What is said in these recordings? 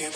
Yo,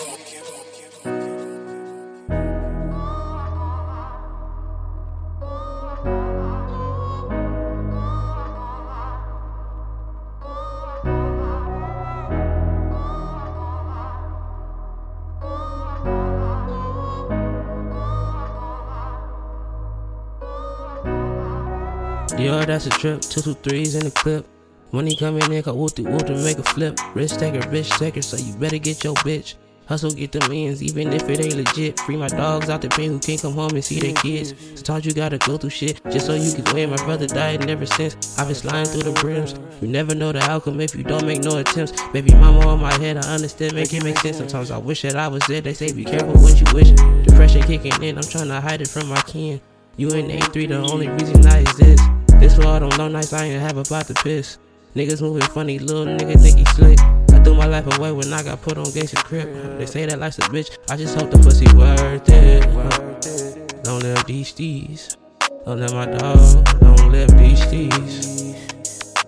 that's a trip. Two, two, threes in the clip. Money coming in, got whoop whoop to make a flip. Risk taker, bitch taker, so you better get your bitch. Hustle, get the millions, even if it ain't legit. Free my dogs out the pen who can't come home and see their kids. Sometimes you gotta go through shit just so you can win. My brother died, and ever since I've been sliding through the brims. You never know the outcome if you don't make no attempts. Baby mama on my head, I understand, make it make sense. Sometimes I wish that I was there. They say be careful what you wish. Depression kicking in, I'm trying to hide it from my kin. You in A3, the only reason I exist. This for all them long nights I ain't have about to piss. Niggas moving funny, little nigga think he slick. Threw my life away when I got put on gangsta crib. They say that life's a bitch, I just hope the pussy worth it. Don't live these. Don't let my dog, don't live these.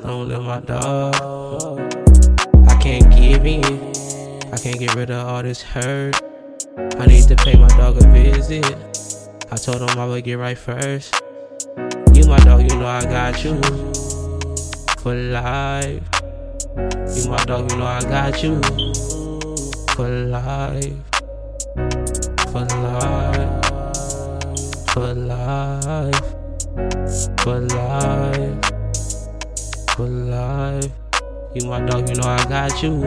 Don't live my dog. I can't give in. I can't get rid of all this hurt. I need to pay my dog a visit. I told him I would get right first. You my dog, you know I got you for life. You my dog, you know I got you for life. For life. For life. For life. For life. You my dog, you know I got you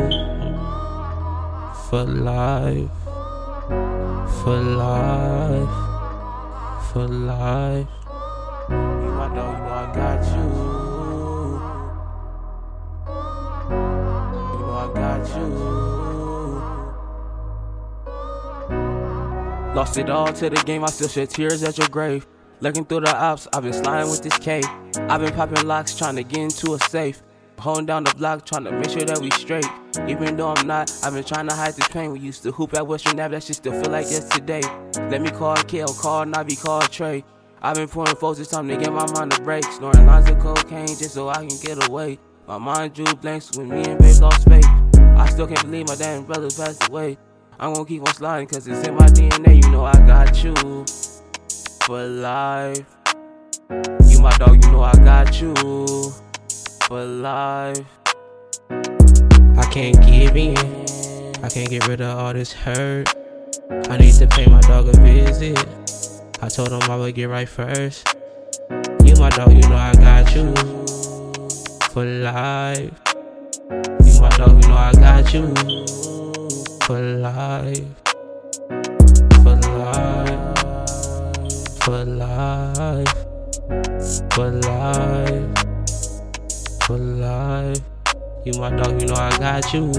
for life. For life. For life. You my dog, you know I got you. You. Lost it all to the game, I still shed tears at your grave. Looking through the ops, I've been sliding with this K. I've been popping locks, trying to get into a safe. Holding down the block, trying to make sure that we straight. Even though I'm not, I've been trying to hide this pain. We used to hoop at Western Ave, that shit still feel like yesterday. Let me call Kale, call Navi, call Trey. I've been pouring folks, it's time to get my mind a break. Snoring lines of cocaine just so I can get away. My mind drew blanks when me and Babe lost faith. I still can't believe my damn brother passed away. I'm gonna keep on sliding cause it's in my DNA. You know I got you for life. You my dog, you know I got you for life. I can't give in. I can't get rid of all this hurt. I need to pay my dog a visit. I told him I would get right first. You my dog, you know I got you for life. You my dog, you know I got you. For life, for life, for life, for life, for life. You my dog, you know I got you.